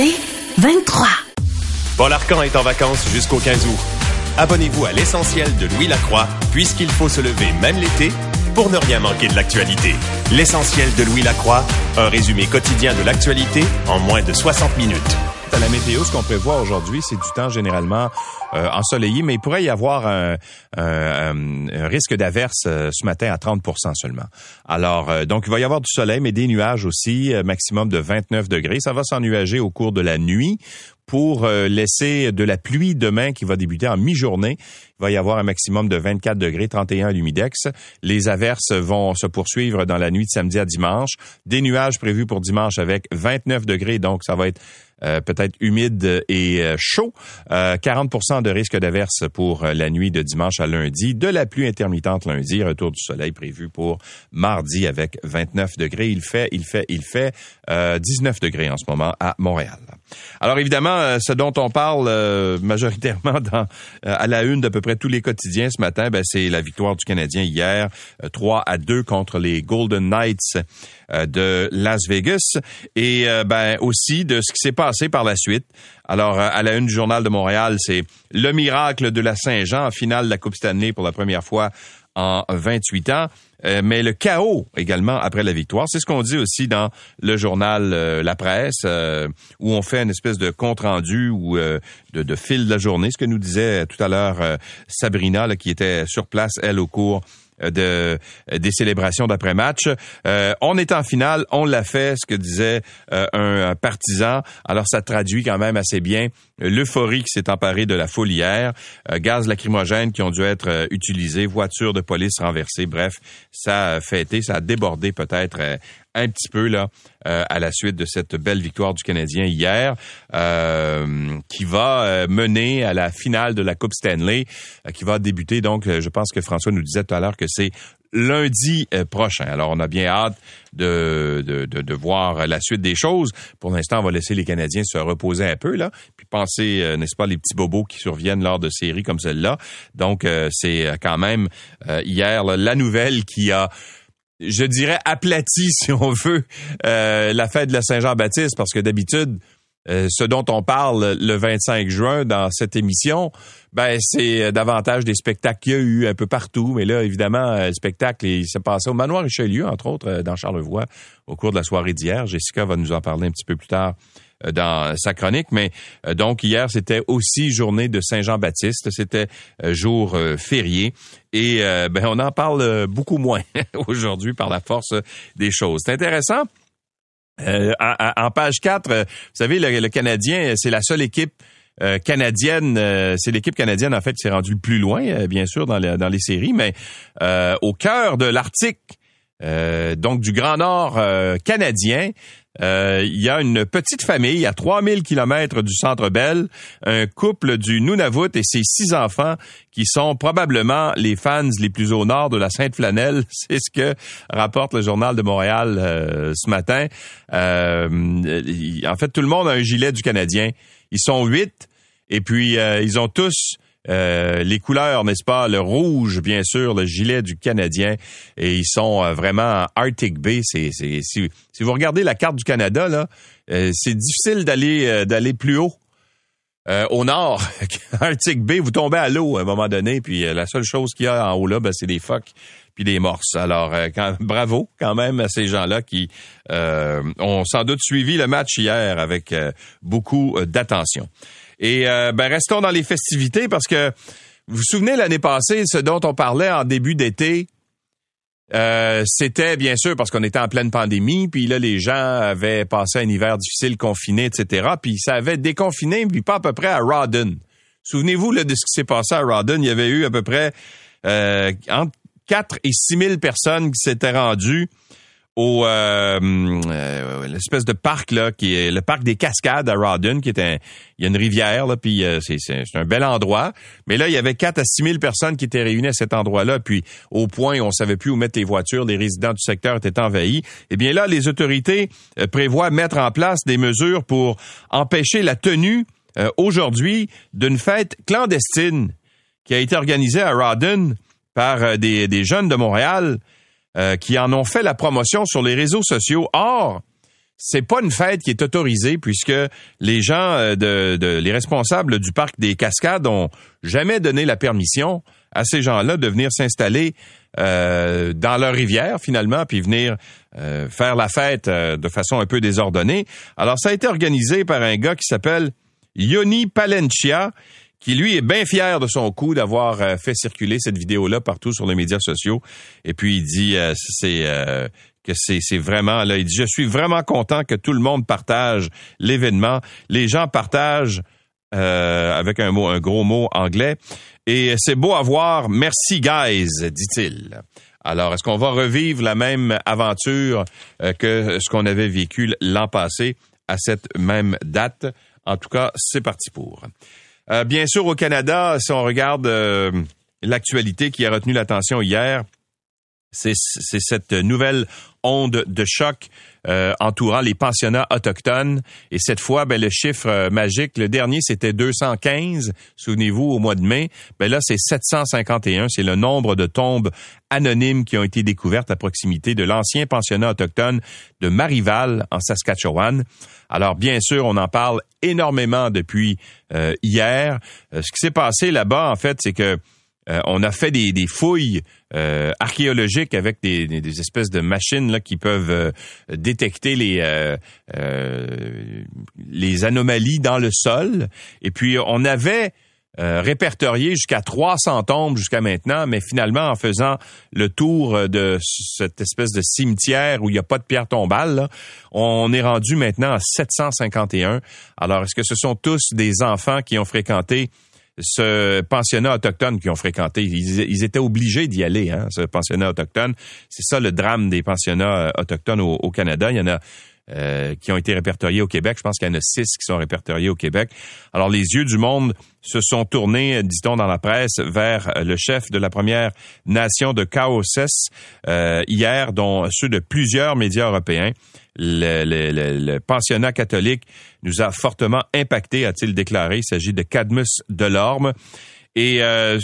C'est 23. Paul Arcan est en vacances jusqu'au 15 août. Abonnez-vous à l'essentiel de Louis Lacroix, puisqu'il faut se lever même l'été pour ne rien manquer de l'actualité. L'essentiel de Louis Lacroix, un résumé quotidien de l'actualité en moins de 60 minutes. À la météo, ce qu'on prévoit aujourd'hui, c'est du temps généralement euh, ensoleillé, mais il pourrait y avoir un, risque d'averse euh, ce matin à 30% seulement. Alors, euh, donc, il va y avoir du soleil, mais des nuages aussi, maximum de 29 degrés. Ça va s'ennuager au cours de la nuit pour euh, laisser de la pluie demain qui va débuter en mi-journée. Il va y avoir un maximum de 24 degrés, 31 à l'humidex. Les averses vont se poursuivre dans la nuit de samedi à dimanche. Des nuages prévus pour dimanche avec 29 degrés, donc ça va être euh, peut-être humide et euh, chaud. 40% de risque d'averse pour la nuit de dimanche à lundi. De la pluie intermittente lundi. Retour du soleil prévu pour mardi avec 29 degrés. Il fait, il fait, il fait 19 degrés en ce moment à Montréal. Alors évidemment, euh, ce dont on parle euh, majoritairement dans, euh, à la une d'à peu près tous les quotidiens ce matin, ben, c'est la victoire du Canadien hier, 3 à 2 contre les Golden Knights de Las Vegas, et ben aussi de ce qui s'est passé par la suite. Alors à la une du journal de Montréal, c'est le miracle de la Saint-Jean finale de la Coupe Stanley pour la première fois en 28 ans. Euh, mais le chaos également après la victoire. C'est ce qu'on dit aussi dans le journal euh, La Presse, euh, où on fait une espèce de compte-rendu ou de, de, fil de la journée, ce que nous disait tout à l'heure Sabrina, qui était sur place, elle, au cours de des célébrations d'après-match. on est en finale, on l'a fait, ce que disait un, partisan. Alors ça traduit quand même assez bien l'euphorie qui s'est emparée de la foule hier, gaz lacrymogène qui ont dû être utilisés, voitures de police renversées, bref, ça a fêté, ça a débordé peut-être un petit peu là à la suite de cette belle victoire du Canadien hier, qui va mener à la finale de la Coupe Stanley, qui va débuter donc. Je pense que François nous disait tout à l'heure que c'est lundi prochain. Alors, on a bien hâte de, de, de, voir la suite des choses. Pour l'instant, on va laisser les Canadiens se reposer un peu, là, puis penser, n'est-ce pas, les petits bobos qui surviennent lors de séries comme celle-là. Donc, c'est quand même hier la nouvelle qui a je dirais aplati, si on veut, euh, la fête de la Saint-Jean-Baptiste, parce que d'habitude, euh, ce dont on parle le 25 juin dans cette émission, ben c'est davantage des spectacles qu'il y a eu un peu partout. Mais là, évidemment, le spectacle il s'est passé au Manoir Richelieu, entre autres, euh, dans Charlevoix, au cours de la soirée d'hier. Jessica va nous en parler un petit peu plus tard euh, dans sa chronique. Mais euh, donc hier, c'était aussi journée de Saint-Jean-Baptiste. C'était euh, jour férié. Et ben on en parle beaucoup moins aujourd'hui par la force des choses. C'est intéressant. en, page 4, vous savez, le, Canadien, c'est la seule équipe canadienne, c'est l'équipe canadienne en fait qui s'est rendue le plus loin, bien sûr, dans, dans les séries, mais au cœur de l'Arctique, donc du Grand Nord canadien, euh, il y a une petite famille à 3000 kilomètres du Centre Bell, un couple du Nunavut et ses six enfants qui sont probablement les fans les plus au nord de la Sainte-Flanelle. C'est ce que rapporte le Journal de Montréal euh, ce matin. Euh, en fait, tout le monde a un gilet du Canadien. Ils sont huit et puis ils ont tous euh, les couleurs, n'est-ce pas? Le rouge, bien sûr, le gilet du Canadien. Et ils sont euh, vraiment Arctic Bay. Si, si, vous regardez la carte du Canada, euh, c'est difficile d'aller d'aller plus haut. au nord, Arctic Bay, vous tombez à l'eau à un moment donné, puis la seule chose qu'il y a en haut là, ben, c'est des phoques puis des morses. Alors, bravo quand même à ces gens-là qui ont sans doute suivi le match hier avec beaucoup d'attention. Et euh, ben, restons dans les festivités parce que vous vous souvenez l'année passée, ce dont on parlait en début d'été, euh, c'était bien sûr parce qu'on était en pleine pandémie, puis là les gens avaient passé un hiver difficile, confiné, etc. Puis ça avait déconfiné, puis pas à peu près à Rawdon. Souvenez-vous là, de ce qui s'est passé à Rawdon. Il y avait eu à peu près euh, entre 4 et 6 000 personnes qui s'étaient rendues au euh, euh, l'espèce de parc là qui est le parc des Cascades à Rawdon qui est un il y a une rivière là puis euh, c'est c'est un bel endroit. Mais là il y avait 4 à 6 000 personnes qui étaient réunies à cet endroit-là puis au point où on savait plus où mettre les voitures les résidents du secteur étaient envahis. Eh bien là les autorités prévoient mettre en place des mesures pour empêcher la tenue aujourd'hui d'une fête clandestine qui a été organisée à Rawdon par des, des jeunes de Montréal euh, qui en ont fait la promotion sur les réseaux sociaux. Or, c'est pas une fête qui est autorisée puisque les gens euh, de, les responsables du parc des Cascades ont jamais donné la permission à ces gens-là de venir s'installer euh, dans leur rivière finalement puis venir euh, faire la fête de façon un peu désordonnée. Alors ça a été organisé par un gars qui s'appelle Yoni Palencia qui lui est bien fier de son coup d'avoir fait circuler cette vidéo-là partout sur les médias sociaux. Et puis il dit c'est que c'est vraiment là. Il dit je suis vraiment content que tout le monde partage l'événement. Les gens partagent euh, avec un mot, un gros mot anglais. Et c'est beau à voir. Merci guys, dit-il. Alors, est-ce qu'on va revivre la même aventure euh, que ce qu'on avait vécu l'an passé à cette même date? En tout cas, c'est parti pour. Euh, bien sûr, au Canada, si on regarde l'actualité qui a retenu l'attention hier, c'est cette nouvelle onde de choc euh, entourant les pensionnats autochtones. Et cette fois, ben, le chiffre euh, magique, le dernier, c'était 215, souvenez-vous, au mois de mai. Ben là, c'est 751, c'est le nombre de tombes anonymes qui ont été découvertes à proximité de l'ancien pensionnat autochtone de Marival, en Saskatchewan. Alors, bien sûr, on en parle énormément depuis euh, hier. ce qui s'est passé là-bas, en fait, c'est que euh, on a fait des, fouilles euh, archéologiques avec des, espèces de machines là, qui peuvent euh, détecter les, les anomalies dans le sol. Et puis, on avait répertorié jusqu'à 300 tombes jusqu'à maintenant, mais finalement, en faisant le tour de cette espèce de cimetière où il n'y a pas de pierre tombale, on est rendu maintenant à 751. Alors, est-ce que ce sont tous des enfants qui ont fréquenté ce pensionnat autochtone qu'ils ont fréquenté. Ils, étaient obligés d'y aller, hein, ce pensionnat autochtone. C'est ça le drame des pensionnats euh, autochtones au, Canada. Il y en a euh, qui ont été répertoriés au Québec. Je pense qu'il y en a six qui sont répertoriés au Québec. Alors, les yeux du monde se sont tournés, dit-on dans la presse, vers le chef de la première nation de Kaoses euh, hier, dont ceux de plusieurs médias européens le, pensionnat catholique nous a fortement impacté, a-t-il déclaré. Il s'agit de Cadmus Delorme. Et euh,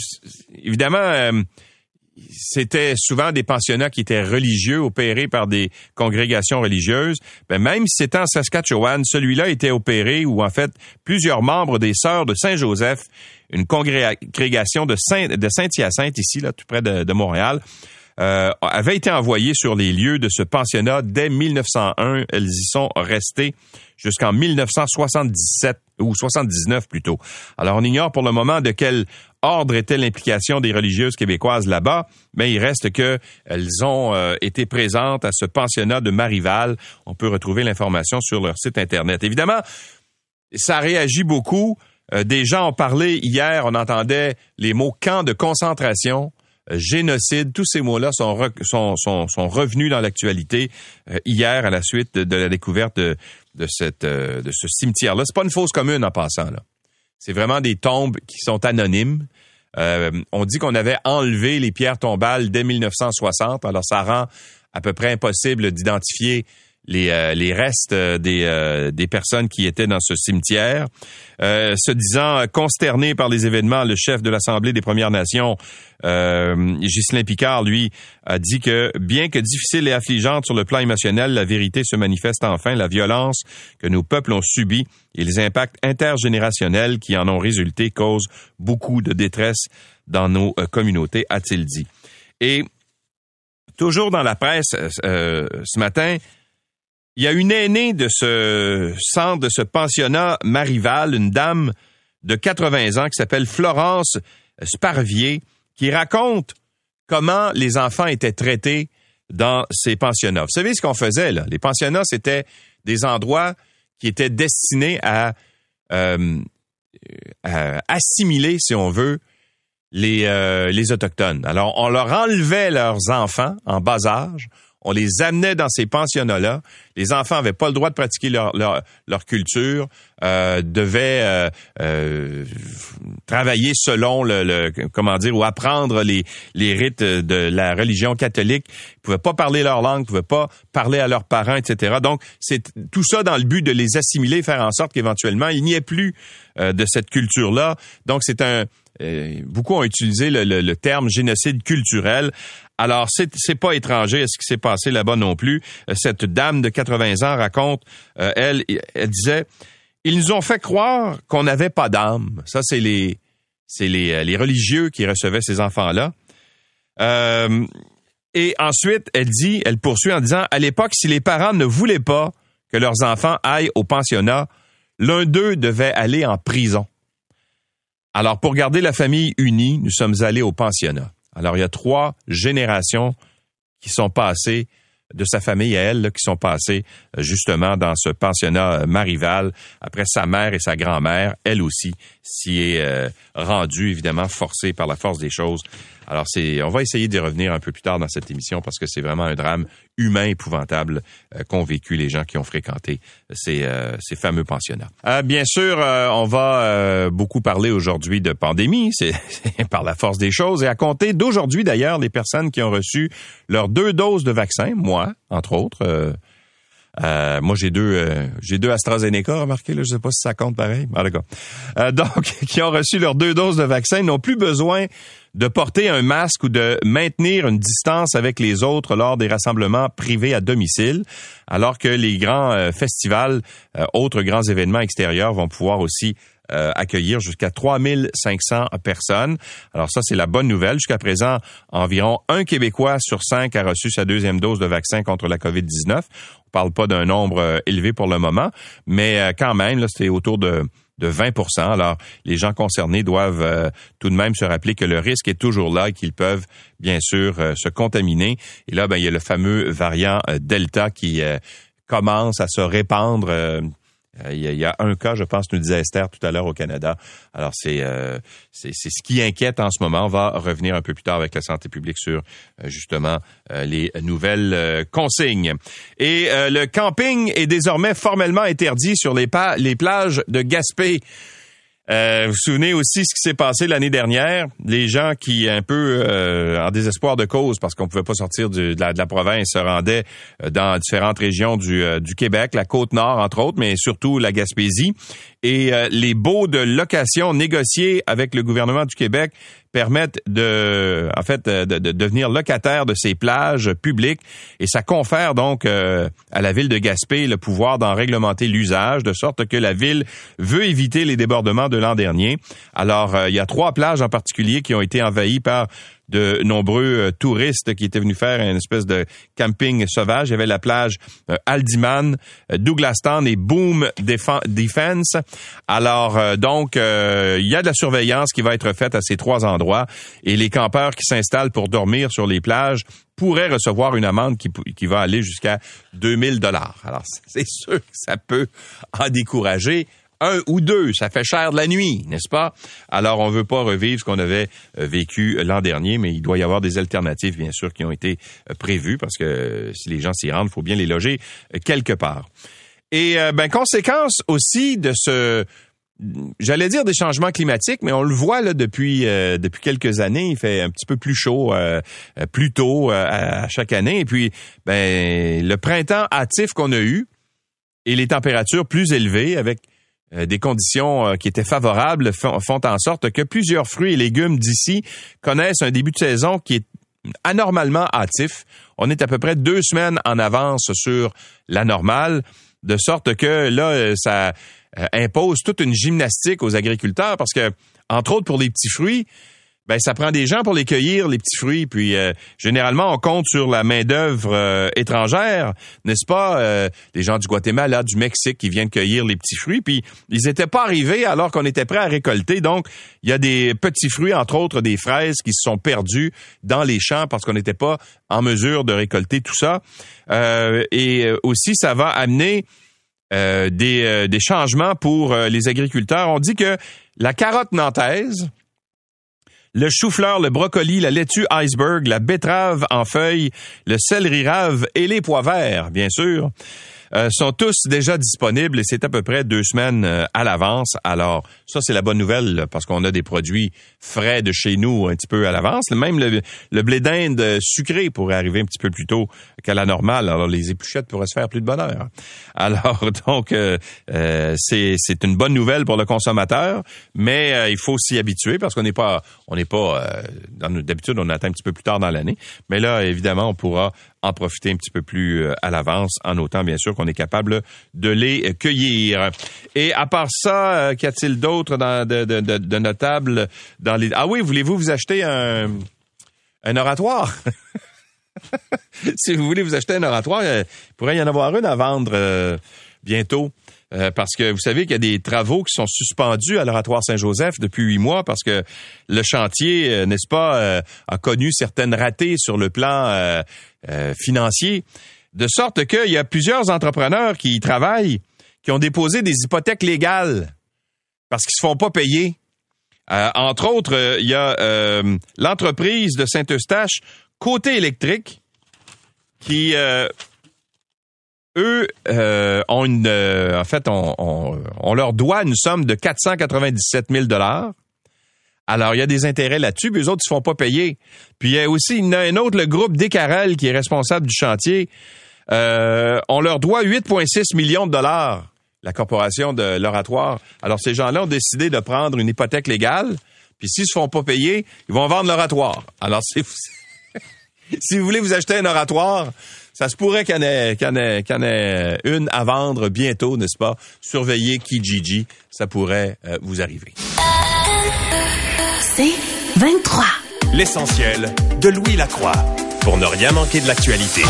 évidemment, euh, c'était souvent des pensionnats qui étaient religieux, opérés par des congrégations religieuses. Ben, même si c'était en Saskatchewan, celui-là était opéré où, en fait, plusieurs membres des Sœurs de Saint-Joseph, une congrégation de, Saint, de Saint-Hyacinthe, ici, là, tout près de Montréal, euh, avait été envoyée sur les lieux de ce pensionnat dès 1901. Elles y sont restées jusqu'en 1977 ou 79 plutôt. Alors on ignore pour le moment de quel ordre était l'implication des religieuses québécoises là-bas, mais il reste que elles ont euh, été présentes à ce pensionnat de Marival. On peut retrouver l'information sur leur site internet. Évidemment, ça réagit beaucoup. Euh, des gens ont parlé hier, on entendait les mots camp de concentration, génocide, tous ces mots-là sont, sont, sont, revenus dans l'actualité euh, hier à la suite de, la découverte de, de, cette, euh, de ce cimetière-là. C'est pas une fausse commune en passant. là. C'est vraiment des tombes qui sont anonymes. Euh, on dit qu'on avait enlevé les pierres tombales dès 1960, alors ça rend à peu près impossible d'identifier les, euh, les restes euh, des, euh, des personnes qui étaient dans ce cimetière. se disant consterné par les événements, le chef de l'Assemblée des Premières Nations, euh, Ghislain Picard, lui, a dit que bien que difficile et affligeante sur le plan émotionnel, la vérité se manifeste enfin. La violence que nos peuples ont subie et les impacts intergénérationnels qui en ont résulté causent beaucoup de détresse dans nos communautés, a-t-il dit. Et toujours dans la presse ce matin, il y a une aînée de ce centre, de ce pensionnat Marival, une dame de 80 ans qui s'appelle Florence Sparvier, qui raconte comment les enfants étaient traités dans ces pensionnats. Vous savez ce qu'on faisait là? Les pensionnats, c'était des endroits qui étaient destinés à, euh, assimiler, si on veut, les, euh, les Autochtones. Alors, on leur enlevait leurs enfants en bas âge, on les amenait dans ces pensionnats-là. Les enfants avaient pas le droit de pratiquer leur, leur, culture, euh, devaient euh, euh, travailler selon le, le, comment dire ou apprendre les, les rites de la religion catholique. Ils pouvaient pas parler leur langue, ils pouvaient pas parler à leurs parents, etc. Donc c'est tout ça dans le but de les assimiler, faire en sorte qu'éventuellement il n'y ait plus de cette culture-là. Donc c'est un beaucoup ont utilisé le, le, terme génocide culturel. Alors, c'est, c'est pas étranger à ce qui s'est passé là-bas non plus. Euh, cette dame de 80 ans raconte, euh, elle, elle disait, ils nous ont fait croire qu'on n'avait pas d'âme. Ça, c'est les, c'est les, euh, les religieux qui recevaient ces enfants-là. et ensuite, elle dit, elle poursuit en disant, à l'époque, si les parents ne voulaient pas que leurs enfants aillent au pensionnat, l'un d'eux devait aller en prison. Alors, pour garder la famille unie, nous sommes allés au pensionnat. Alors, il y a trois générations qui sont passées de sa famille à elle, qui sont passées euh, justement dans ce pensionnat euh, Marival. Après, sa mère et sa grand-mère, elle aussi, s'y est euh, rendue, évidemment, forcée par la force des choses alors, c'est, on va essayer d'y revenir un peu plus tard dans cette émission parce que c'est vraiment un drame humain épouvantable euh, qu'ont vécu les gens qui ont fréquenté ces, euh, ces fameux pensionnats. Euh, bien sûr, on va beaucoup parler aujourd'hui de pandémie, c'est, par la force des choses, et à compter d'aujourd'hui d'ailleurs, les personnes qui ont reçu leurs deux doses de vaccin, moi, entre autres, euh, moi, j'ai deux, euh, j'ai deux AstraZeneca, remarquez, là, je sais pas si ça compte pareil. Ah, d'accord. Euh, donc, qui ont reçu leurs deux doses de vaccin n'ont plus besoin de porter un masque ou de maintenir une distance avec les autres lors des rassemblements privés à domicile, alors que les grands festivals, autres grands événements extérieurs vont pouvoir aussi accueillir jusqu'à 3500 personnes. Alors ça, c'est la bonne nouvelle. Jusqu'à présent, environ un Québécois sur cinq a reçu sa deuxième dose de vaccin contre la COVID-19 parle pas d'un nombre euh, élevé pour le moment, mais euh, quand même, c'était autour de de 20% Alors, les gens concernés doivent euh, tout de même se rappeler que le risque est toujours là et qu'ils peuvent, bien sûr, se contaminer. Et là, ben, il y a le fameux variant Delta qui commence à se répandre euh, il y, a, un cas, je pense, nous disait Esther tout à l'heure au Canada. Alors, c'est euh, c'est ce qui inquiète en ce moment. On va revenir un peu plus tard avec la santé publique sur euh, justement les nouvelles consignes. Et le camping est désormais formellement interdit sur les, les plages de Gaspé. Euh, vous vous souvenez aussi ce qui s'est passé l'année dernière, les gens qui un peu euh, en désespoir de cause parce qu'on pouvait pas sortir de, la, province se rendaient euh, dans différentes régions du, euh, Québec, la côte nord entre autres, mais surtout la Gaspésie. Et les baux de location négociés avec le gouvernement du Québec permettent de, en fait, de, de, devenir locataire de ces plages publiques et ça confère donc euh, à la ville de Gaspé le pouvoir d'en réglementer l'usage de sorte que la ville veut éviter les débordements de l'an dernier. Alors, euh, il y a trois plages en particulier qui ont été envahies par de nombreux euh, touristes qui étaient venus faire une espèce de camping sauvage. Il y avait la plage euh, Aldiman, euh, Douglastown et Boom Defense. Alors donc, il y a de la surveillance qui va être faite à ces trois endroits et les campeurs qui s'installent pour dormir sur les plages pourraient recevoir une amende qui, va aller jusqu'à 2000 dollars. Alors, c'est sûr que ça peut en décourager un ou deux, ça fait cher de la nuit, n'est-ce pas? Alors, on veut pas revivre ce qu'on avait euh, vécu l'an dernier, mais il doit y avoir des alternatives, bien sûr, qui ont été euh, prévues, parce que euh, si les gens s'y rendent, il faut bien les loger quelque part. Et, ben, conséquence aussi de ce, j'allais dire des changements climatiques, mais on le voit là depuis depuis quelques années. Il fait un petit peu plus chaud, plus tôt à chaque année. Et puis, ben le printemps hâtif qu'on a eu et les températures plus élevées avec euh, des conditions euh, qui étaient favorables font, en sorte que plusieurs fruits et légumes d'ici connaissent un début de saison qui est anormalement hâtif. On est à peu près deux semaines en avance sur la normale, de sorte que là, euh, ça impose toute une gymnastique aux agriculteurs parce que, entre autres pour les petits fruits, ben ça prend des gens pour les cueillir les petits fruits. Puis euh, généralement on compte sur la main d'œuvre euh, étrangère n'est-ce pas? Euh, les gens du Guatemala du Mexique qui viennent cueillir les petits fruits. Puis ils étaient pas arrivés alors qu'on était prêt à récolter. Donc il y a des petits fruits entre autres des fraises qui se sont perdus dans les champs parce qu'on n'était pas en mesure de récolter tout ça. Et aussi ça va amener des, des changements pour les agriculteurs. On dit que la carotte nantaise le chou-fleur, le brocoli, la laitue iceberg, la betterave en feuilles, le céleri rave et les pois verts, bien sûr. Euh, sont tous déjà disponibles et c'est à peu près deux semaines euh, à l'avance. Alors, ça, c'est la bonne nouvelle parce qu'on a des produits frais de chez nous un petit peu à l'avance. Même le, blé d'Inde sucré pourrait arriver un petit peu plus tôt qu'à la normale. Alors, les épluchettes pourraient se faire plus de bonheur. Alors, donc, euh, c'est, c'est une bonne nouvelle pour le consommateur, mais il faut s'y habituer parce qu'on n'est pas, on n'est pas, d'habitude, on attend un petit peu plus tard dans l'année. Mais là, évidemment, on pourra en profiter un petit peu plus euh, à l'avance, en autant bien sûr qu'on est capable de les cueillir. Et à part ça, euh, qu'y a-t-il d'autre de, de, de, de, notable dans les... Ah oui, voulez-vous vous acheter un, un oratoire? si vous voulez vous acheter un oratoire, euh, il pourrait y en avoir une à vendre bientôt. Euh, parce que vous savez qu'il y a des travaux qui sont suspendus à l'oratoire Saint-Joseph depuis huit mois parce que le chantier, euh, n'est-ce pas, euh, a connu certaines ratées sur le plan financier, de sorte qu'il y a plusieurs entrepreneurs qui y travaillent, qui ont déposé des hypothèques légales parce qu'ils se font pas payer. entre autres, il y a l'entreprise de Saint-Eustache, Côté électrique, qui eux euh, ont une, euh, en fait, on, on, leur doit une somme de 497 000 dollars. Alors, il y a des intérêts là-dessus, puis eux autres, ils se font pas payer. Puis il y a aussi une, un autre, le groupe Descarel, qui est responsable du chantier. Euh, on leur doit 8,6 millions de dollars, la corporation de l'oratoire. Alors, ces gens-là ont décidé de prendre une hypothèque légale, puis s'ils se font pas payer, ils vont vendre l'oratoire. Alors, si vous voulez vous acheter un oratoire, ça se pourrait qu'il y, en ait, qu'il ait, une à vendre bientôt, n'est-ce pas? Surveillez Kijiji, ça pourrait euh, vous arriver. C'est 23. L'essentiel de Louis Lacroix, pour ne rien manquer de l'actualité.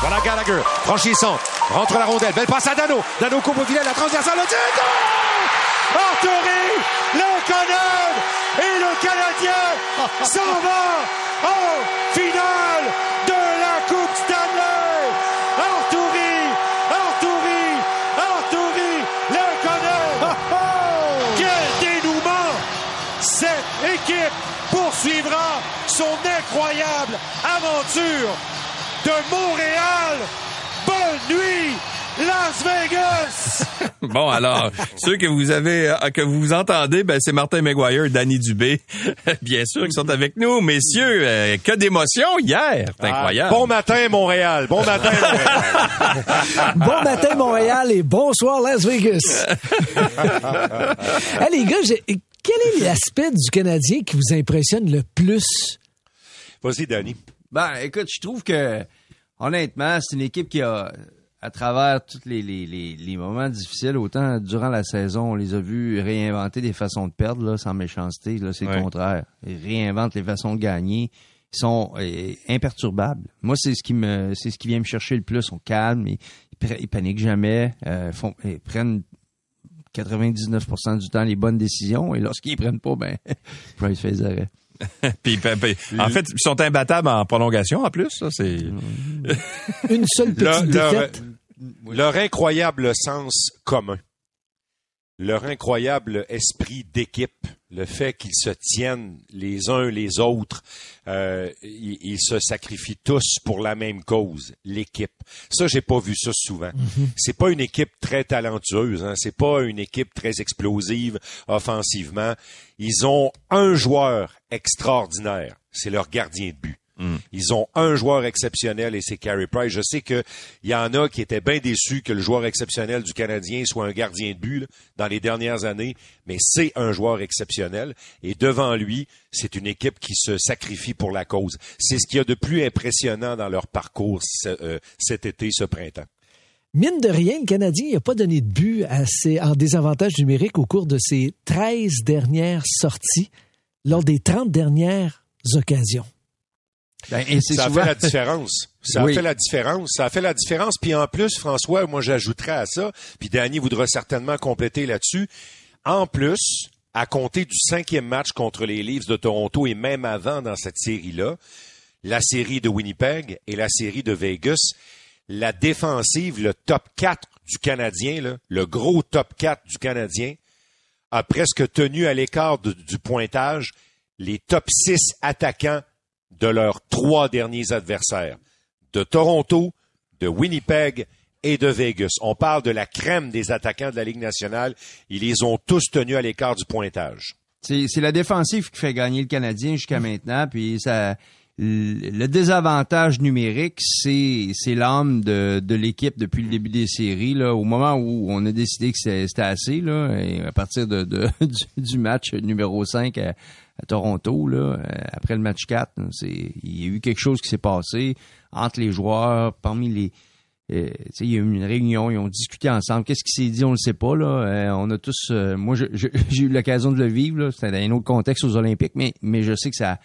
Voilà Gallagher, franchissant, rentre la rondelle, belle passe à Dano. Dano coupe au filet, la transversale, le tir, Arthurie, le Canadien et le Canadien s'en va en finale poursuivra son incroyable aventure de Montréal. Bonne nuit, Las Vegas. bon, alors, ceux que vous avez, euh, que vous entendez, ben, c'est Martin McGuire, Danny Dubé, bien sûr, qui sont avec nous. Messieurs, euh, que d'émotion hier. C'est ah, incroyable. bon matin, Montréal. Bon matin, Montréal. bon matin, Montréal et bonsoir, Las Vegas. hey, les gars, quel est l'aspect du Canadien qui vous impressionne le plus? Vas-y, Danny. Ben, écoute, je trouve que, honnêtement, c'est une équipe qui a, à travers tous les, les, les, moments difficiles, autant durant la saison, on les a vus réinventer des façons de perdre, là, sans méchanceté. Là, c'est le contraire. Ils réinventent les façons de gagner. Ils sont euh, imperturbables. Moi, c'est ce qui me, c'est ce qui vient me chercher le plus. Ils sont calmes, ils, ils, paniquent jamais, euh, font, ils prennent 99% du temps les bonnes décisions et lorsqu'ils prennent pas, ben, Price fait des arrêts. puis, en fait, ils sont imbattables en prolongation en plus. Ça, c'est une seule petite défaite. leur incroyable sens commun leur incroyable esprit d'équipe, le fait qu'ils se tiennent les uns les autres, euh, ils, se sacrifient tous pour la même cause, l'équipe. Ça, j'ai pas vu ça souvent. Mhm. C'est pas une équipe très talentueuse, hein, c'est pas une équipe très explosive offensivement. Ils ont un joueur extraordinaire, c'est leur gardien de but. Mm. Ils ont un joueur exceptionnel et c'est Carey Price. Je sais qu'il y en a qui étaient bien déçus que le joueur exceptionnel du Canadien soit un gardien de but dans les dernières années, mais c'est un joueur exceptionnel et devant lui, c'est une équipe qui se sacrifie pour la cause. C'est ce qu'il y a de plus impressionnant dans leur parcours euh, cet été, ce printemps. Mine de rien, le Canadien n'a pas donné de but à en désavantage numérique au cours de ses 13 dernières sorties lors des 30 dernières occasions. Ben, ça a fait la différence. Ça a fait la différence. Ça a fait la différence. Puis en plus, François, moi j'ajouterais à ça, puis Danny voudra certainement compléter là-dessus. En plus, à compter du cinquième match contre les Leafs de Toronto et même avant dans cette série-là, la série de Winnipeg et la série de Vegas, la défensive, le top 4 du Canadien, le gros top 4 du Canadien, a presque tenu à l'écart du pointage les top 6 attaquants de leurs trois derniers adversaires, de Toronto, de Winnipeg et de Vegas. On parle de la crème des attaquants de la Ligue nationale. Ils les ont tous tenus à l'écart du pointage. C'est la défensive qui fait gagner le Canadien jusqu'à maintenant. Puis ça, le désavantage numérique, c'est c'est l'âme de, de l'équipe depuis le début des séries. Là, au moment où on a décidé que c'était assez, là, et à partir de, de- du, match numéro 5 à, à Toronto, là, euh, après le match 4, c'est il y a eu quelque chose qui s'est passé entre les joueurs, parmi les euh, il y a eu une réunion, ils ont discuté ensemble. Qu'est-ce qui s'est dit, on le sait pas là. Euh, on a tous, euh, moi, j'ai eu l'occasion de le vivre. C'était dans un autre contexte aux Olympiques, mais mais je sais que ça,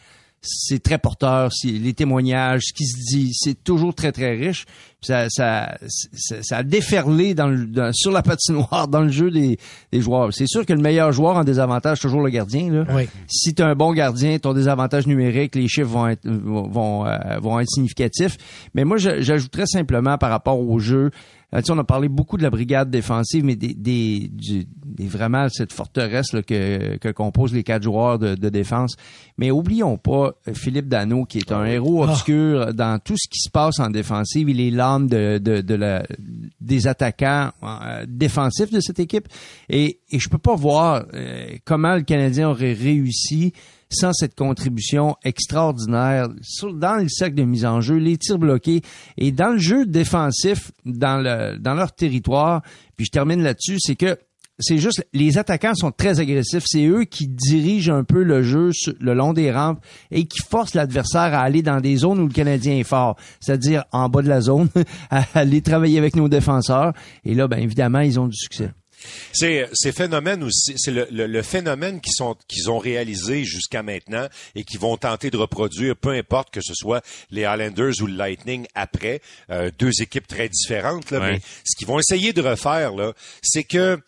c'est très porteur. Les témoignages, ce qui se dit, c'est toujours très très riche. Ça, ça, ça, ça a déferlé dans le, dans- sur la patinoire, dans le jeu des, des joueurs. C'est sûr que le meilleur joueur en désavantage, toujours le gardien. Là. Oui. Si tu un bon gardien, ton désavantage numérique, les chiffres vont être vont vont, euh, vont être significatifs. Mais moi, j'ajouterais simplement par rapport au jeu. Euh, on a parlé beaucoup de la brigade défensive, mais des, des, du- des- vraiment cette forteresse là, que, que composent les quatre joueurs de, de défense. Mais oublions pas euh, Philippe Dano, qui est un héros obscur dans tout ce qui se passe en défensive. Il est l'âme de, de, de la, des attaquants euh, défensifs de cette équipe. Et, et je peux pas voir euh, comment le Canadien aurait réussi sans cette contribution extraordinaire dans le cercle de mise en jeu, les tirs bloqués et dans le jeu défensif dans le dans leur territoire. Puis je termine là-dessus, c'est que c'est juste les attaquants sont très agressifs, c'est eux qui dirigent un peu le jeu le long des rampes et qui forcent l'adversaire à aller dans des zones où le Canadien est fort, c'est-à-dire en bas de la zone, à aller travailler avec nos défenseurs et là ben évidemment, ils ont du succès. C'est ces phénomènes aussi, c'est le, le- le phénomène qu'ils sont qu'ils ont réalisé jusqu'à maintenant et qu'ils vont tenter de reproduire, peu importe que ce soit les Islanders ou le Lightning après, euh, deux équipes très différentes. Là, Ouais. Mais ce qu'ils vont essayer de refaire là, c'est que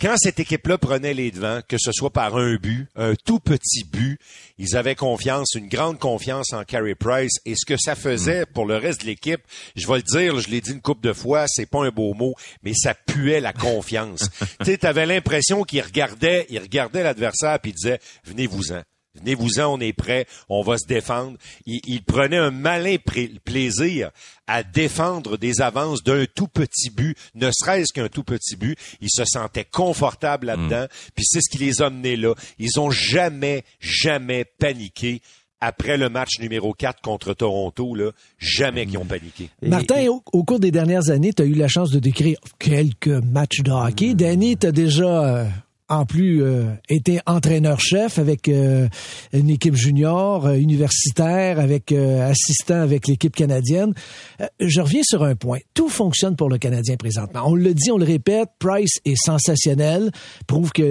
quand cette équipe-là prenait les devants, que ce soit par un but, un tout petit but, ils avaient confiance, une grande confiance en Carey Price. Et ce que ça faisait pour le reste de l'équipe, je vais le dire, je l'ai dit une couple de fois, c'est pas un beau mot, mais ça puait la confiance. tu sais, t'avais l'impression qu'ils regardaient, ils regardaient l'adversaire puis ils disaient, venez-vous-en. Venez-vous-en, on est prêt, on va se défendre. Il, il prenait un malin plaisir à défendre des avances d'un tout petit but, ne serait-ce qu'un tout petit but. Il se sentait confortable là-dedans, puis c'est ce qui les a menés là. Ils ont jamais, jamais paniqué après le match numéro 4 contre Toronto, là. Jamais qu'ils ont paniqué. Et- Martin, au, au cours des dernières années, tu as eu la chance de décrire quelques matchs de hockey. Danny, tu as déjà, euh, en plus, euh, été entraîneur-chef avec euh, une équipe junior, euh, universitaire, avec euh, assistant avec l'équipe canadienne. Euh, je reviens sur un point. Tout fonctionne pour le Canadien présentement. On le dit, on le répète, Price est sensationnel, prouve qu'il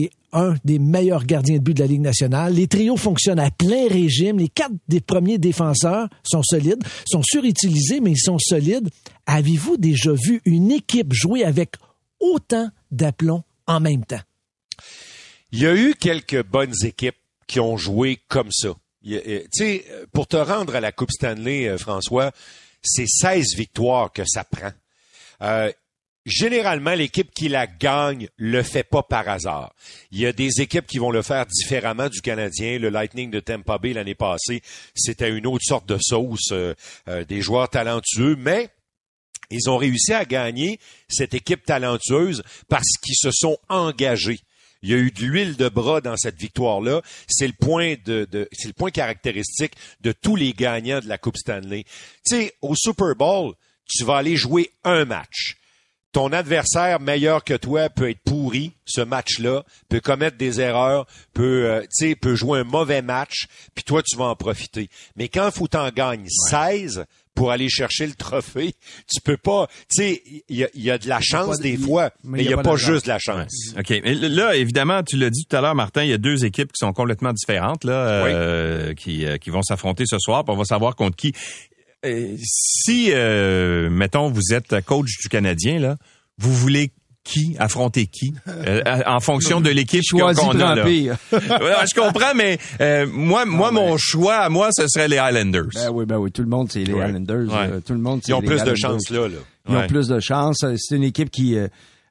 est un des meilleurs gardiens de but de la Ligue nationale. Les trios fonctionnent à plein régime. Les quatre des premiers défenseurs sont solides, sont surutilisés, mais ils sont solides. Avez-vous déjà vu une équipe jouer avec autant d'aplomb en même temps? Il y a eu quelques bonnes équipes qui ont joué comme ça. Euh, Tu sais, euh, pour te rendre à la Coupe Stanley, euh, François, c'est 16 victoires que ça prend. Généralement, l'équipe qui la gagne le fait pas par hasard. Il y a des équipes qui vont le faire différemment du Canadien. Le Lightning de Tampa Bay l'année passée, c'était une autre sorte de sauce, des joueurs talentueux, mais ils ont réussi à gagner cette équipe talentueuse parce qu'ils se sont engagés. Il y a eu de l'huile de bras dans cette victoire-là. C'est le point de, de- c'est le point caractéristique de tous les gagnants de la Coupe Stanley. Tu sais, au Super Bowl, tu vas aller jouer un match. Ton adversaire meilleur que toi peut être pourri ce match-là, peut commettre des erreurs, peut, euh, tu sais, peut jouer un mauvais match, puis toi tu vas en profiter. Mais quand faut t'en gagner 16 pour aller chercher le trophée, tu peux pas, tu sais, il y a, il y a de la chance de- des fois, mais il y a, pas, juste de la chance. OK. Mais là, évidemment, tu l'as dit tout à l'heure, Martin, il y a deux équipes qui sont complètement différentes, là, euh, qui, euh, qui vont s'affronter ce soir, puis on va savoir contre qui. Euh, si, euh, mettons, vous êtes coach du Canadien, là, vous voulez qui affronter qui Euh, en fonction de l'équipe qu'on a là. je comprends, mais euh, moi, moi, mon choix, moi, ce serait les Highlanders. Ben oui, ben oui, tout le monde c'est les Ouais. Euh, tout le monde Ils ont les plus de chance là. là. Ils ont plus de chance. C'est une équipe qui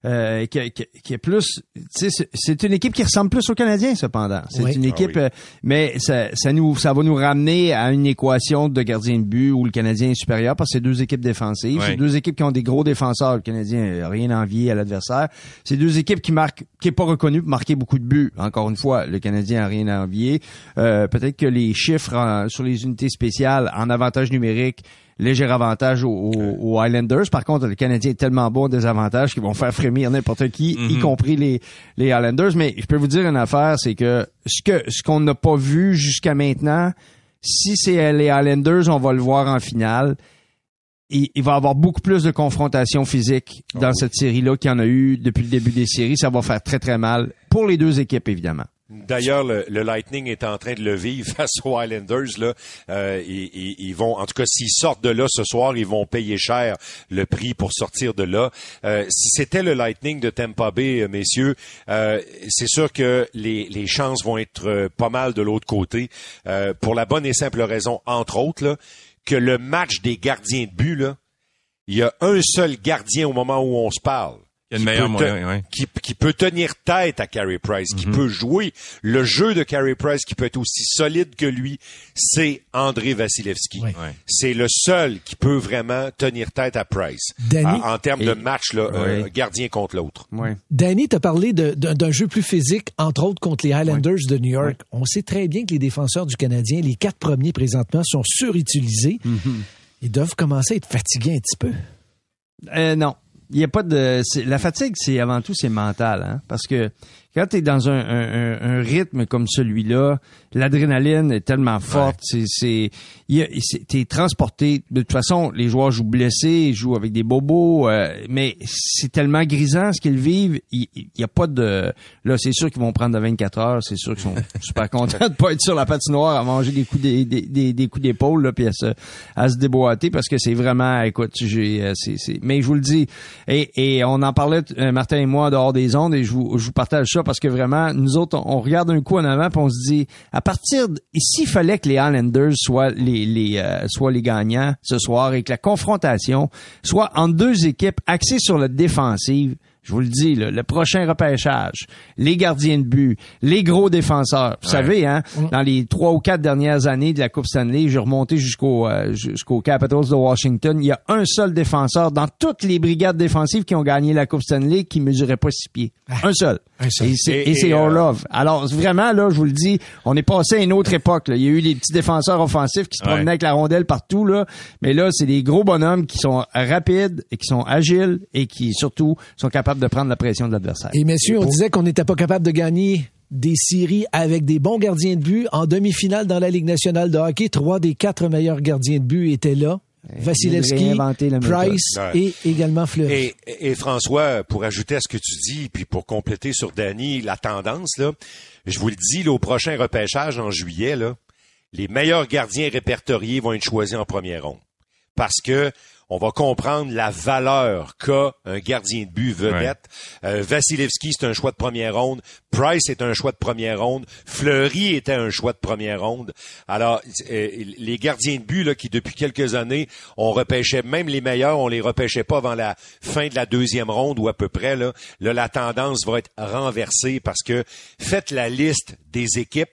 euh, euh, qui, qui, qui est plus, c'est- une équipe qui ressemble plus aux Canadiens cependant. C'est Oui. une Ah équipe, oui. euh, mais ça, ça nous, ça va nous ramener à une équation de gardien de but où le Canadien est supérieur parce que c'est deux équipes défensives, Oui. c'est deux équipes qui ont des gros défenseurs. Le Canadien a rien à envier à l'adversaire. C'est deux équipes qui marquent, qui est pas reconnu pour marquer beaucoup de buts. Encore une fois, le Canadien a rien à envier. Euh, Peut-être que les chiffres en- sur les unités spéciales en avantage numérique léger avantage aux, aux- Highlanders. Par contre, le Canadien est tellement bon des avantages qu'ils vont faire frémir n'importe qui, y compris les, les Highlanders. Mais je peux vous dire une affaire, c'est que ce que ce qu'on n'a pas vu jusqu'à maintenant, si c'est les Highlanders, on va le voir en finale. Il, il va y avoir beaucoup plus de confrontations physiques dans cette série-là qu'il y en a eu depuis le début des séries. Ça va faire très, très mal pour les deux équipes, évidemment. D'ailleurs, le, Lightning est en train de le vivre face aux Islanders. Là, Euh, ils, vont, en tout cas, s'ils sortent de là ce soir, ils vont payer cher le prix pour sortir de là. Euh, si c'était le Lightning de Tampa Bay, euh, messieurs, c'est sûr que les, chances vont être pas mal de l'autre côté, pour la bonne et simple raison, entre autres, que le match des gardiens de but, là, il y a un seul gardien au moment où on se parle. Il y a une qui meilleure peut moyen, te- ouais. qui, qui peut tenir tête à Carey Price, qui peut jouer le jeu de Carey Price, qui peut être aussi solide que lui, c'est André Vasilevski. Oui. Ouais. C'est le seul qui peut vraiment tenir tête à Price Danny? en, en termes Et- de match là, euh, gardien contre l'autre. Ouais. Danny, tu as parlé de- d'un d'un jeu plus physique, entre autres contre les Highlanders de New York. On sait très bien que les défenseurs du Canadien, les quatre premiers présentement, sont surutilisés. Ils doivent commencer à être fatigués un petit peu. Euh, non. Il y a pas de la fatigue c'est avant tout c'est mental hein parce que quand tu es dans un, un- un- rythme comme celui-là, l'adrénaline est tellement forte, c'est c'est t'es transporté. De toute façon les joueurs jouent blessés, ils jouent avec des bobos euh, mais c'est tellement grisant ce qu'ils vivent, il il y, a pas de là c'est sûr qu'ils vont prendre de 24 heures, c'est sûr qu'ils sont super contents de pas être sur la patinoire à manger des coups des, des, des, des coups d'épaule là puis à se à se déboîter parce que c'est vraiment écoute, j'ai euh, c'est c'est mais je vous le dis et, et on en parlait euh, Martin et moi dehors des ondes et je vous je vous partage ça parce que vraiment nous autres on, regarde un coup en avant puis on se dit à partir et s'il fallait que les Highlanders soient les les euh, soient les gagnants ce soir et que la confrontation soit en deux équipes axées sur la défensive je vous le dis, là, le prochain repêchage, les gardiens de but, les gros défenseurs. Vous savez, hein, dans les trois ou quatre dernières années de la Coupe Stanley, j'ai remonté jusqu'au euh, jusqu'aux Capitals de Washington. Il y a un seul défenseur dans toutes les brigades défensives qui ont gagné la Coupe Stanley qui mesurait pas six pieds. Un seul. Un seul. Et c'est euh, Orlov. Alors vraiment là, je vous le dis, on est passé à une autre époque. là. Il y a eu les petits défenseurs offensifs qui se Ouais. promenaient avec la rondelle partout là, mais là c'est des gros bonhommes qui sont rapides et qui sont agiles et qui surtout sont capables de prendre la pression de l'adversaire. Et messieurs, on disait qu'on n'était pas capable de gagner des séries avec des bons gardiens de but. En demi-finale dans la Ligue nationale de hockey, trois des quatre meilleurs gardiens de but étaient là. Vasilevski. Price Ouais. et également Fleury. Et, et François, pour ajouter à ce que tu dis, puis pour compléter sur Danny la tendance, là, je vous le dis, là, au prochain repêchage en juillet, là, les meilleurs gardiens répertoriés vont être choisis en première ronde. Parce que on va comprendre la valeur qu'a un gardien de but vedette. Euh, Vasilevski, c'est un choix de première ronde. Price est un choix de première ronde. Fleury était un choix de première ronde. Alors, euh, les gardiens de but là, qui, depuis quelques années, on repêchait même les meilleurs, on les repêchait pas avant la fin de la deuxième ronde ou à peu près. Là, là la tendance va être renversée parce que faites la liste des équipes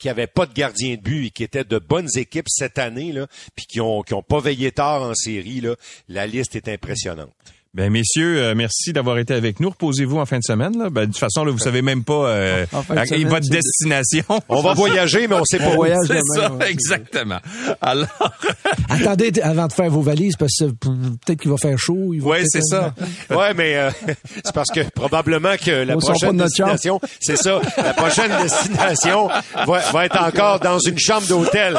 qui avaient pas de gardien de but et qui étaient de bonnes équipes cette année, là, puis qui ont, qui ont pas veillé tard en série, là, la liste est impressionnante. Ben messieurs, euh, merci d'avoir été avec nous. Reposez-vous en fin de semaine. Là. Ben, de toute façon, là, vous savez même pas euh, En fin de à- semaine, votre destination. On va voyager, mais on sait pas On où. C'est ça, ouais, exactement. Alors, Attendez avant de faire vos valises parce que peut-être qu'il va faire chaud. peut-être- c'est ça. Ouais, mais euh, c'est parce que probablement que la On prochaine de destination, c'est ça, la prochaine destination va, va être encore dans une chambre d'hôtel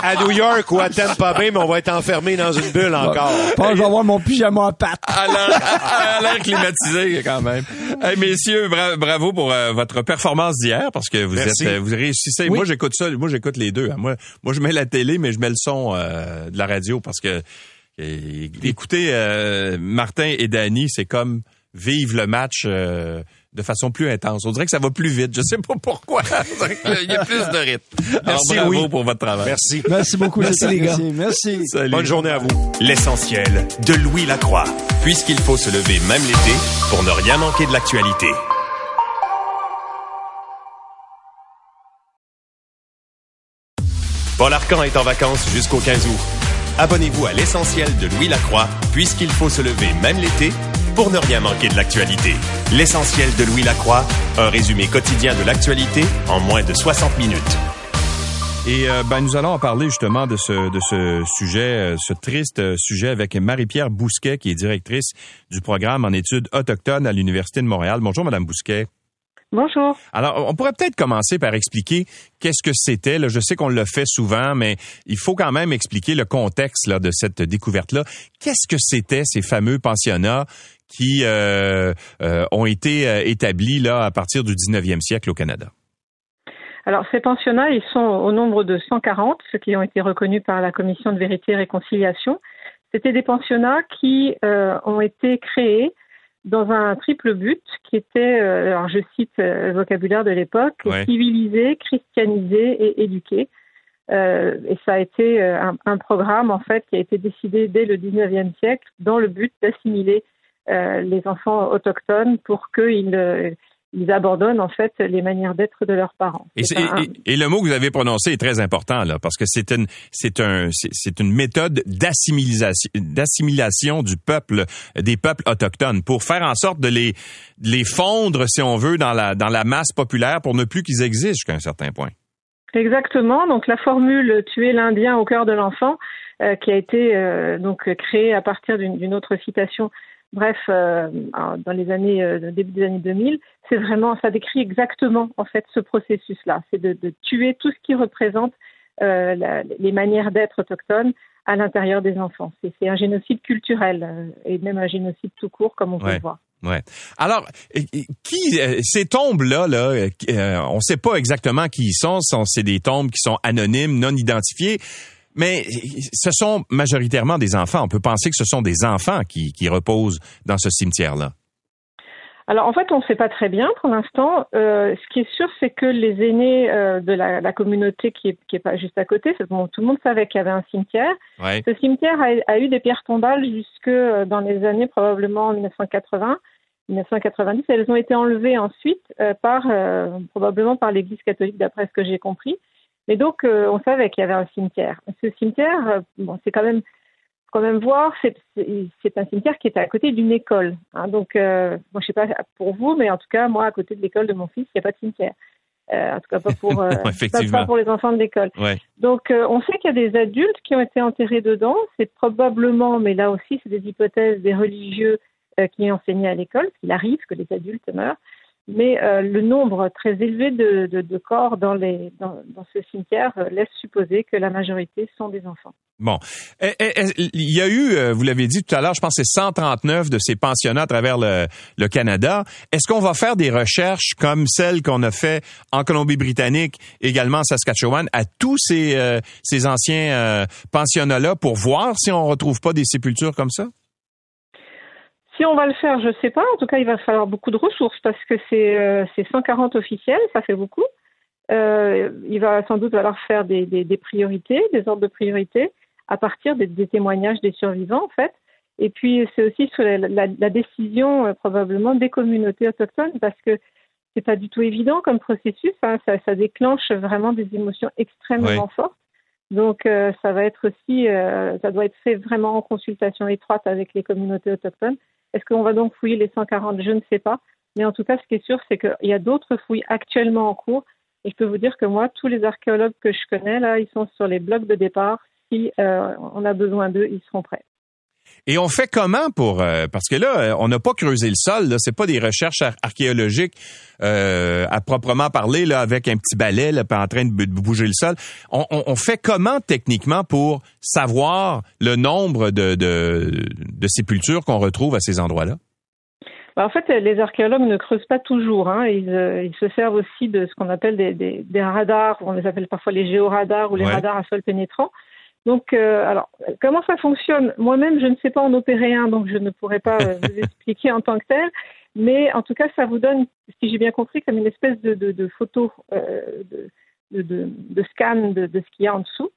à New York ou à Tampa Bay, mais on va être enfermé dans une bulle encore. Je vais avoir mon pyjama à pattes. À l'air- climatisé quand même. Hey, messieurs, bra- bravo pour euh, votre performance d'hier parce que vous Merci. êtes, euh, vous réussissez. Oui. Moi, j'écoute ça. Moi, j'écoute les deux. hein. Moi, moi, je mets la télé, mais je mets le son euh, de la radio parce que euh, Martin et Danny, c'est comme vivent le match de façon plus intense. On dirait que ça va plus vite. Je sais pas pourquoi. Il y a plus de rythme. Merci Alors, bravo Louis pour votre travail. Merci. Merci beaucoup. Merci, les gars. Merci. Salut. Bonne journée à vous. L'essentiel de Louis Lacroix, puisqu'il faut se lever même l'été pour ne rien manquer de l'actualité. Paul Arcan est en vacances jusqu'au 15 août. Abonnez-vous à l'essentiel de Louis Lacroix, puisqu'il faut se lever même l'été pour ne rien manquer de l'actualité. L'essentiel de Louis Lacroix, un résumé quotidien de l'actualité en moins de 60 minutes. Et euh, ben, nous allons en parler justement de ce, de ce sujet, euh, ce triste euh, sujet avec Marie-Pierre Bousquet, qui est directrice du programme en études autochtones à l'Université de Montréal. Bonjour, Madame Bousquet. Bonjour. Alors, on pourrait peut-être commencer par expliquer qu'est-ce que c'était. Là. Je sais qu'on le fait souvent, mais il faut quand même expliquer le contexte là, de cette découverte-là. Qu'est-ce que c'était ces fameux pensionnats? Qui euh, euh, ont été euh, établis là à partir du 19e siècle au Canada? Alors, ces pensionnats, ils sont au nombre de 140, ceux qui ont été reconnus par la Commission de vérité et réconciliation. C'était des pensionnats qui euh, ont été créés dans un triple but qui était, alors je cite le vocabulaire de l'époque, Ouais. civiliser, christianiser et éduquer. Euh, et ça a été un, un programme en fait qui a été décidé dès le 19e siècle dans le but d'assimiler les enfants autochtones pour qu'ils euh, ils abandonnent en fait les manières d'être de leurs parents. Et, C'est c'est- un- et- et le mot que vous avez prononcé est très important là, parce que c'est une c'est un c'est- c'est une méthode d'assimilation d'assimilation du peuple des peuples autochtones pour faire en sorte de les de les fondre si on veut dans la dans la masse populaire pour ne plus qu'ils existent jusqu'à un certain point. Exactement. Donc la formule tuer l'Indien au cœur de l'enfant, euh, qui a été euh, donc créée à partir d'une autre citation. Bref, euh, dans les années euh, début des années 2000, c'est vraiment ça décrit exactement en fait ce processus-là. C'est de, de tuer tout ce qui représente euh, la- les manières d'être autochtones à l'intérieur des enfants. C'est un génocide culturel euh, et même un génocide tout court, comme on peut le voir. Ouais. Alors, qui ces tombes là là, on sait pas exactement qui ils sont- C'est des tombes qui sont anonymes, non identifiées. Mais ce sont majoritairement des enfants. On peut penser que ce sont des enfants qui, qui reposent dans ce cimetière-là. Alors en fait, on ne sait pas très bien pour l'instant. Euh, ce qui est sûr, c'est que les aînés euh, de la, la communauté qui est, qui est pas juste à côté, bon, tout le monde savait qu'il y avait un cimetière. Ouais. Ce cimetière a, a eu des pierres tombales jusque euh, dans les années probablement 1980, 1990. Elles ont été enlevées ensuite par probablement par l'Église catholique, d'après ce que j'ai compris. Mais donc euh, on savait qu'il y avait un cimetière. Ce cimetière, euh, bon, c'est quand même quand même voir, c'est un cimetière qui est à côté d'une école. hein. donc, euh, moi, je sais pas pour vous, mais en tout cas, moi, à côté de l'école de mon fils, il n'y a pas de cimetière. Euh, en tout cas, pas pour, euh, pas- pour les enfants de l'école. Ouais. Donc, on sait qu'il y a des adultes qui ont été enterrés dedans. C'est probablement, mais là aussi, c'est des hypothèses des religieux qui enseignaient à l'école. Il arrive que les adultes meurent. Mais euh, le nombre très élevé de, de- de corps dans, les, dans, dans ce cimetière euh, laisse supposer que la majorité sont des enfants. Bon. Eh, eh, eh, Il y a eu, euh, vous l'avez dit tout à l'heure, je pense que c'est 139 de ces pensionnats à travers le, le Canada. Est-ce qu'on va faire des recherches comme celles qu'on a fait en Colombie-Britannique, également en Saskatchewan, à tous ces, euh, ces anciens euh, pensionnats-là pour voir si on retrouve pas des sépultures comme ça? Si on va le faire, je ne sais pas. En tout cas, il va falloir beaucoup de ressources parce que c'est euh, c'est 140 officiels, ça fait beaucoup. Euh, il va sans doute falloir faire des, des, des priorités, des ordres de priorité à partir des, des témoignages des survivants, en fait. Et puis, c'est aussi sur la, la- la décision euh, probablement des communautés autochtones parce que c'est pas du tout évident comme processus. hein. Ça, ça déclenche vraiment des émotions extrêmement fortes. Donc, euh, ça va être aussi, euh, ça doit être fait vraiment en consultation étroite avec les communautés autochtones. Est-ce qu'on va donc fouiller les 140 Je ne sais pas. Mais en tout cas, ce qui est sûr, c'est qu'il y a d'autres fouilles actuellement en cours. Et je peux vous dire que moi, tous les archéologues que je connais, là, ils sont sur les blocs de départ. Si euh, on a besoin d'eux, ils seront prêts. Et on fait comment pour euh, parce que là euh, on n'a pas creusé le sol, là, c'est pas des recherches ar- archéologiques euh, à proprement parler là avec un petit balai là, en train de, bouger le sol. On, on- on fait comment techniquement pour savoir le nombre de, de, de sépultures qu'on retrouve à ces endroits-là? Bah, en fait, les archéologues ne creusent pas toujours. Hein. Ils, euh, ils se servent aussi de ce qu'on appelle des, des, des radars, on les appelle parfois les géoradars ou les Ouais. radars à sol pénétrant. Donc, euh, alors, comment ça fonctionne? Moi-même, je ne sais pas en opérer un, donc je ne pourrais pas euh, vous expliquer en tant que tel. Mais en tout cas, ça vous donne, si j'ai bien compris, comme une espèce de, de, de photo, euh, de, de, de, scan de, de ce qu'il y a en dessous.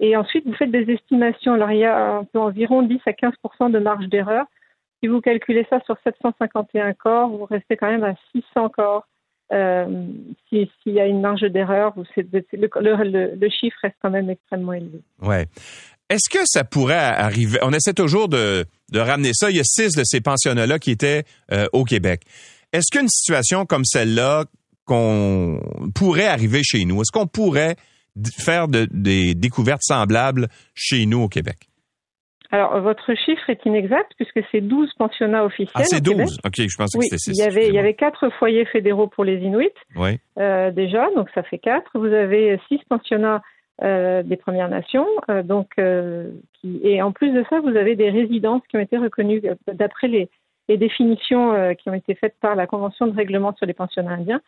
Et ensuite, vous faites des estimations. Alors, il y a environ 10 à 15% de marge d'erreur. Si vous calculez ça sur 751 corps, vous restez quand même à 600 corps. Euh, S'il y a une marge d'erreur, le, chiffre reste quand même extrêmement élevé. Ouais. Est-ce que ça pourrait arriver? On essaie toujours de, ramener ça. Il y a six de ces pensionnats-là qui étaient euh, au Québec. Est-ce qu'une situation comme celle-là pourrait arriver chez nous? Est-ce qu'on pourrait faire de, des découvertes semblables chez nous au Québec? Alors, votre chiffre est inexact puisque c'est 12 pensionnats officiels. Ah, c'est 12? OK, je pensais que c'était 6. Il y, avait, il y avait quatre foyers fédéraux pour les Inuits. Oui. Euh, déjà, donc ça fait quatre. Vous avez six pensionnats euh, des Premières Nations. Euh, donc, qui, et en plus de ça, vous avez des résidences qui ont été reconnues d'après les, les définitions qui ont été faites par la Convention de règlement sur les pensionnats indiens.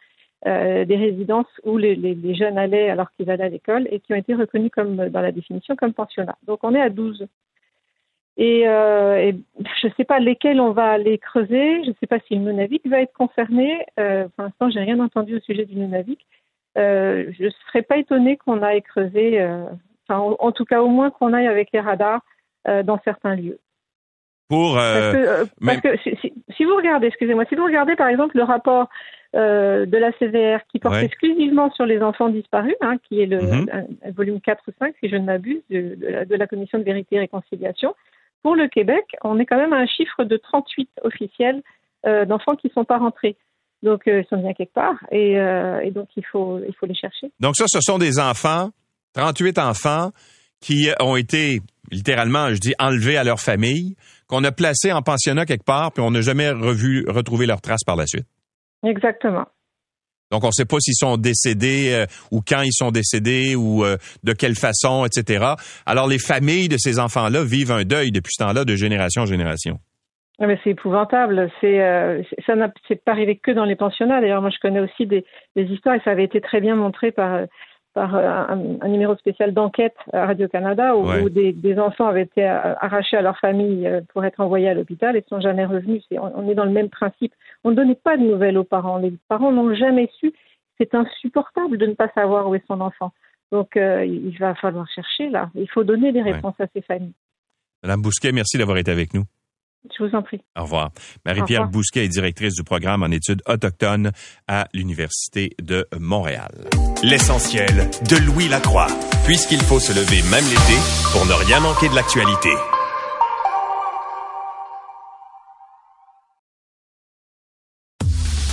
des résidences où les, les, les jeunes allaient alors qu'ils allaient à l'école et qui ont été reconnues comme dans la définition comme pensionnats. Donc on est à 12 et, euh, et je ne sais pas lesquels on va aller creuser. Je ne sais pas si le Nunavik va être concerné. Euh, pour l'instant, j'ai rien entendu au sujet du Nunavik. Euh, je ne serais pas étonnée qu'on aille creuser, enfin, en, tout cas au moins qu'on aille avec les radars dans certains lieux. Pour parce que, parce que si, si, si, vous regardez, excusez-moi, si vous regardez par exemple le rapport de la CVR qui porte ouais. exclusivement sur les enfants disparus, hein, qui est le mm -hmm. volume 4 ou 5, si je ne m'abuse, de, de la Commission de vérité et réconciliation, pour le Québec, on est quand même à un chiffre de 38 officiels euh, d'enfants qui ne sont pas rentrés. Donc, euh, ils sont bien quelque part et, euh, et, donc il faut, il faut les chercher. Donc, ça, ce sont des enfants, 38 enfants qui ont été littéralement, je dis, enlevés à leur famille, qu'on a placés en pensionnat quelque part, puis on n'a jamais revu, retrouvé leurs traces par la suite. Exactement. Donc, on ne sait pas s'ils sont décédés euh, ou quand ils sont décédés ou euh, de quelle façon, etc. Alors, les familles de ces enfants-là vivent un deuil depuis ce temps-là de génération en génération. Ah, mais c'est épouvantable. C'est euh, ça n'a pas arrivé que dans les pensionnats. D'ailleurs, moi, je connais aussi des, des, histoires et ça avait été très bien montré par par un, un numéro spécial d'enquête à Radio Canada où, ouais. où des, des, enfants avaient été arrachés à leur famille pour être envoyés à l'hôpital et sont jamais revenus. On, on est dans le même principe. On ne donnait pas de nouvelles aux parents. Les parents n'ont jamais su. C'est insupportable de ne pas savoir où est son enfant. Donc, euh, il va falloir chercher là. Il faut donner des réponses ouais. à ces familles. Madame Bousquet, merci d'avoir été avec nous. Je vous en prie. Au revoir. Marie-Pierre Bousquet est directrice du programme en études autochtones à l'Université de Montréal. L'essentiel de Louis Lacroix, puisqu'il faut se lever même l'été pour ne rien manquer de l'actualité.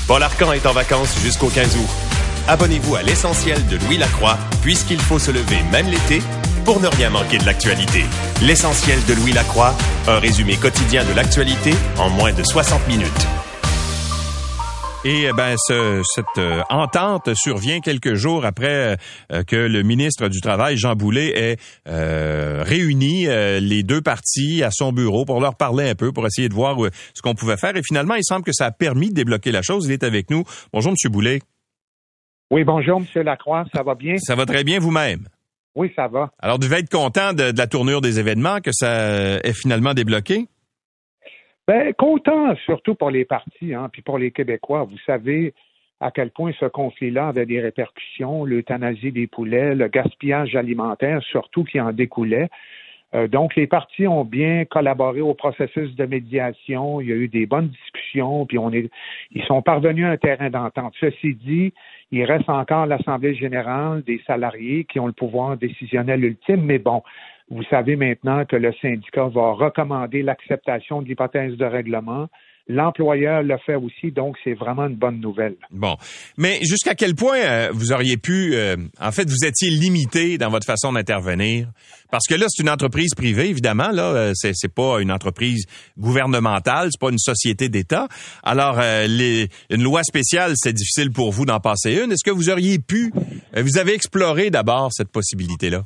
Paul Arcan est en vacances jusqu'au 15 août. Abonnez-vous à l'essentiel de Louis Lacroix, puisqu'il faut se lever même l'été pour ne rien manquer de l'actualité. L'essentiel de Louis Lacroix, un résumé quotidien de l'actualité en moins de 60 minutes. Et eh ben ce, cette euh, entente survient quelques jours après euh, que le ministre du Travail, Jean Boulet, ait euh, réuni euh, les deux parties à son bureau pour leur parler un peu, pour essayer de voir ce qu'on pouvait faire. Et finalement, il semble que ça a permis de débloquer la chose. Il est avec nous. Bonjour, Monsieur Boulet. Oui, bonjour, Monsieur Lacroix. Ça va bien? Ça va très bien vous-même. Oui, ça va. Alors, vous devez être content de, de la tournure des événements, que ça ait finalement débloqué? Ben, content surtout pour les partis, hein, puis pour les Québécois. Vous savez à quel point ce conflit-là avait des répercussions, l'euthanasie des poulets, le gaspillage alimentaire, surtout qui en découlait. Euh, donc, les partis ont bien collaboré au processus de médiation. Il y a eu des bonnes discussions, puis on est, ils sont parvenus à un terrain d'entente. Ceci dit, il reste encore l'Assemblée générale des salariés qui ont le pouvoir décisionnel ultime, mais bon, vous savez maintenant que le syndicat va recommander l'acceptation de l'hypothèse de règlement. L'employeur le fait aussi, donc c'est vraiment une bonne nouvelle. Bon, mais jusqu'à quel point euh, vous auriez pu, euh, en fait, vous étiez limité dans votre façon d'intervenir? Parce que là, c'est une entreprise privée, évidemment. Là, euh, c'est, c'est pas une entreprise gouvernementale, c'est pas une société d'État. Alors, euh, les, une loi spéciale, c'est difficile pour vous d'en passer une. Est-ce que vous auriez pu, vous avez exploré d'abord cette possibilité-là?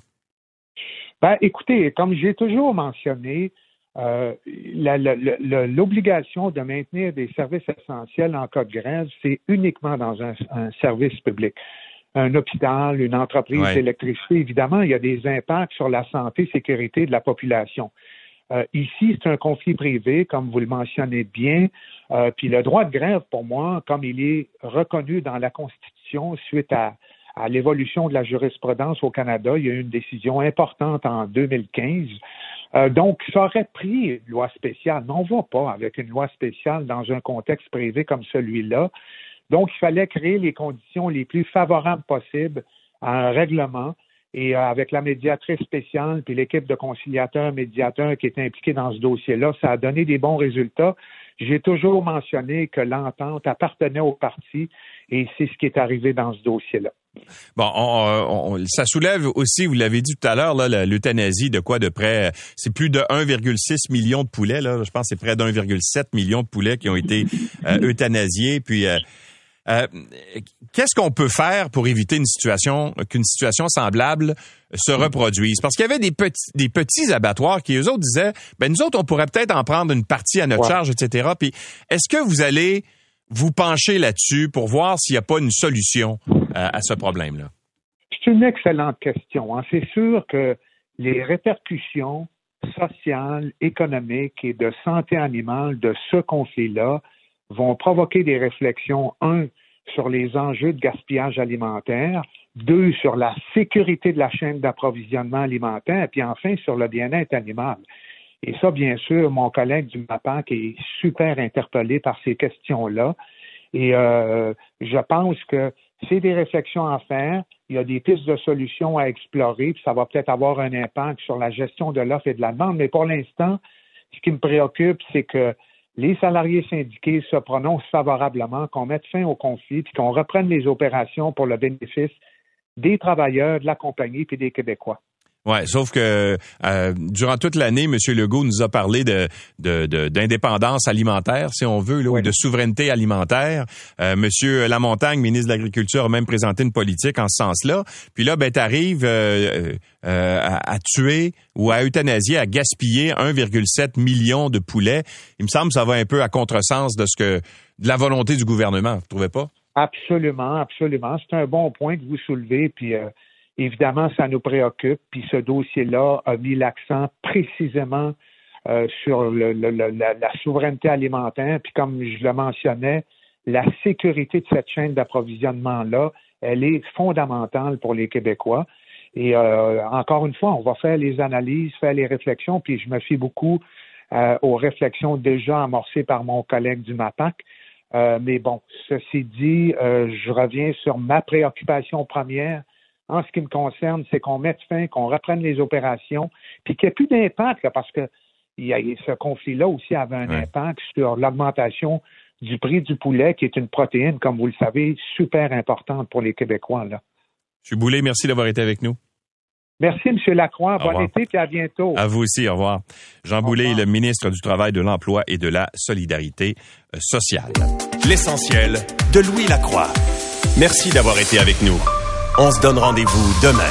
Ben, écoutez, comme j'ai toujours mentionné, euh, l'obligation de maintenir des services essentiels en cas de grève, c'est uniquement dans un, un, service public. un hôpital, une entreprise d'électricité, évidemment, il y a des impacts sur la santé et sécurité de la population. Euh, ici, c'est un conflit privé, comme vous le mentionnez bien. Euh, puis le droit de grève, pour moi, comme il est reconnu dans la Constitution suite à, à l'évolution de la jurisprudence au Canada, il y a eu une décision importante en 2015. Euh, donc, ça aurait pris une loi spéciale. Mais on ne va pas avec une loi spéciale dans un contexte privé comme celui-là. Donc, il fallait créer les conditions les plus favorables possibles à un règlement et euh, avec la médiatrice spéciale puis l'équipe de conciliateurs, médiateurs qui étaient impliqués dans ce dossier-là, ça a donné des bons résultats. J'ai toujours mentionné que l'entente appartenait au parti et c'est ce qui est arrivé dans ce dossier-là. Bon, on, ça soulève aussi, vous l'avez dit tout à l'heure, l'euthanasie de quoi de près, c'est plus de 1,6 million de poulets, là, je pense que c'est près d'1,7 million de poulets qui ont été euh, euthanasiés. Puis euh, euh, qu'est-ce qu'on peut faire pour éviter une situation, qu'une situation semblable se reproduise? Parce qu'il y avait des petits, des petits abattoirs qui, eux autres, disaient, ben nous autres, on pourrait peut-être en prendre une partie à notre charge, etc. Puis, est-ce que vous allez vous pencher là-dessus pour voir s'il n'y a pas une solution? À ce problème-là? C'est une excellente question. Hein. C'est sûr que les répercussions sociales, économiques et de santé animale de ce conflit-là vont provoquer des réflexions, un, sur les enjeux de gaspillage alimentaire, deux, sur la sécurité de la chaîne d'approvisionnement alimentaire, et puis enfin sur le bien-être animal. Et ça, bien sûr, mon collègue du MAPAC est super interpellé par ces questions-là. Et euh, je pense que c'est des réflexions à faire. Il y a des pistes de solutions à explorer, puis ça va peut-être avoir un impact sur la gestion de l'offre et de la demande. Mais pour l'instant, ce qui me préoccupe, c'est que les salariés syndiqués se prononcent favorablement, qu'on mette fin au conflit, puis qu'on reprenne les opérations pour le bénéfice des travailleurs, de la compagnie, puis des Québécois. Ouais, sauf que euh, durant toute l'année, M. Legault nous a parlé de, d'indépendance alimentaire, si on veut, là, ou de souveraineté alimentaire. Euh, M. Lamontagne, ministre de l'Agriculture, a même présenté une politique en ce sens-là. Puis là, ben, t'arrives euh, euh, à, tuer ou à euthanasier, à gaspiller 1,7 million de poulets. Il me semble que ça va un peu à contresens de ce que de la volonté du gouvernement. Vous trouvez pas? Absolument, absolument. C'est un bon point que vous soulevez. Puis Évidemment, ça nous préoccupe, puis ce dossier-là a mis l'accent précisément euh, sur la, souveraineté alimentaire, puis comme je le mentionnais, la sécurité de cette chaîne d'approvisionnement-là, elle est fondamentale pour les Québécois. Et euh, encore une fois, on va faire les analyses, faire les réflexions, puis je me fie beaucoup euh, aux réflexions déjà amorcées par mon collègue du MAPAC. mais bon, ceci dit, je reviens sur ma préoccupation première, en ce qui me concerne, c'est qu'on mette fin, qu'on reprenne les opérations, puis qu'il n'y ait plus d'impact, parce que il y a, ce conflit-là aussi avait un impact sur l'augmentation du prix du poulet, qui est une protéine, comme vous le savez, super importante pour les Québécois. Là. M. Boulet, merci d'avoir été avec nous. Merci, M. Lacroix. bon été et à bientôt. À vous aussi. Au revoir. Jean Boulet, le ministre du Travail, de l'Emploi et de la Solidarité euh, sociale. L'essentiel de Louis Lacroix. Merci d'avoir été avec nous. On se donne rendez-vous demain.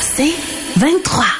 C'est 23.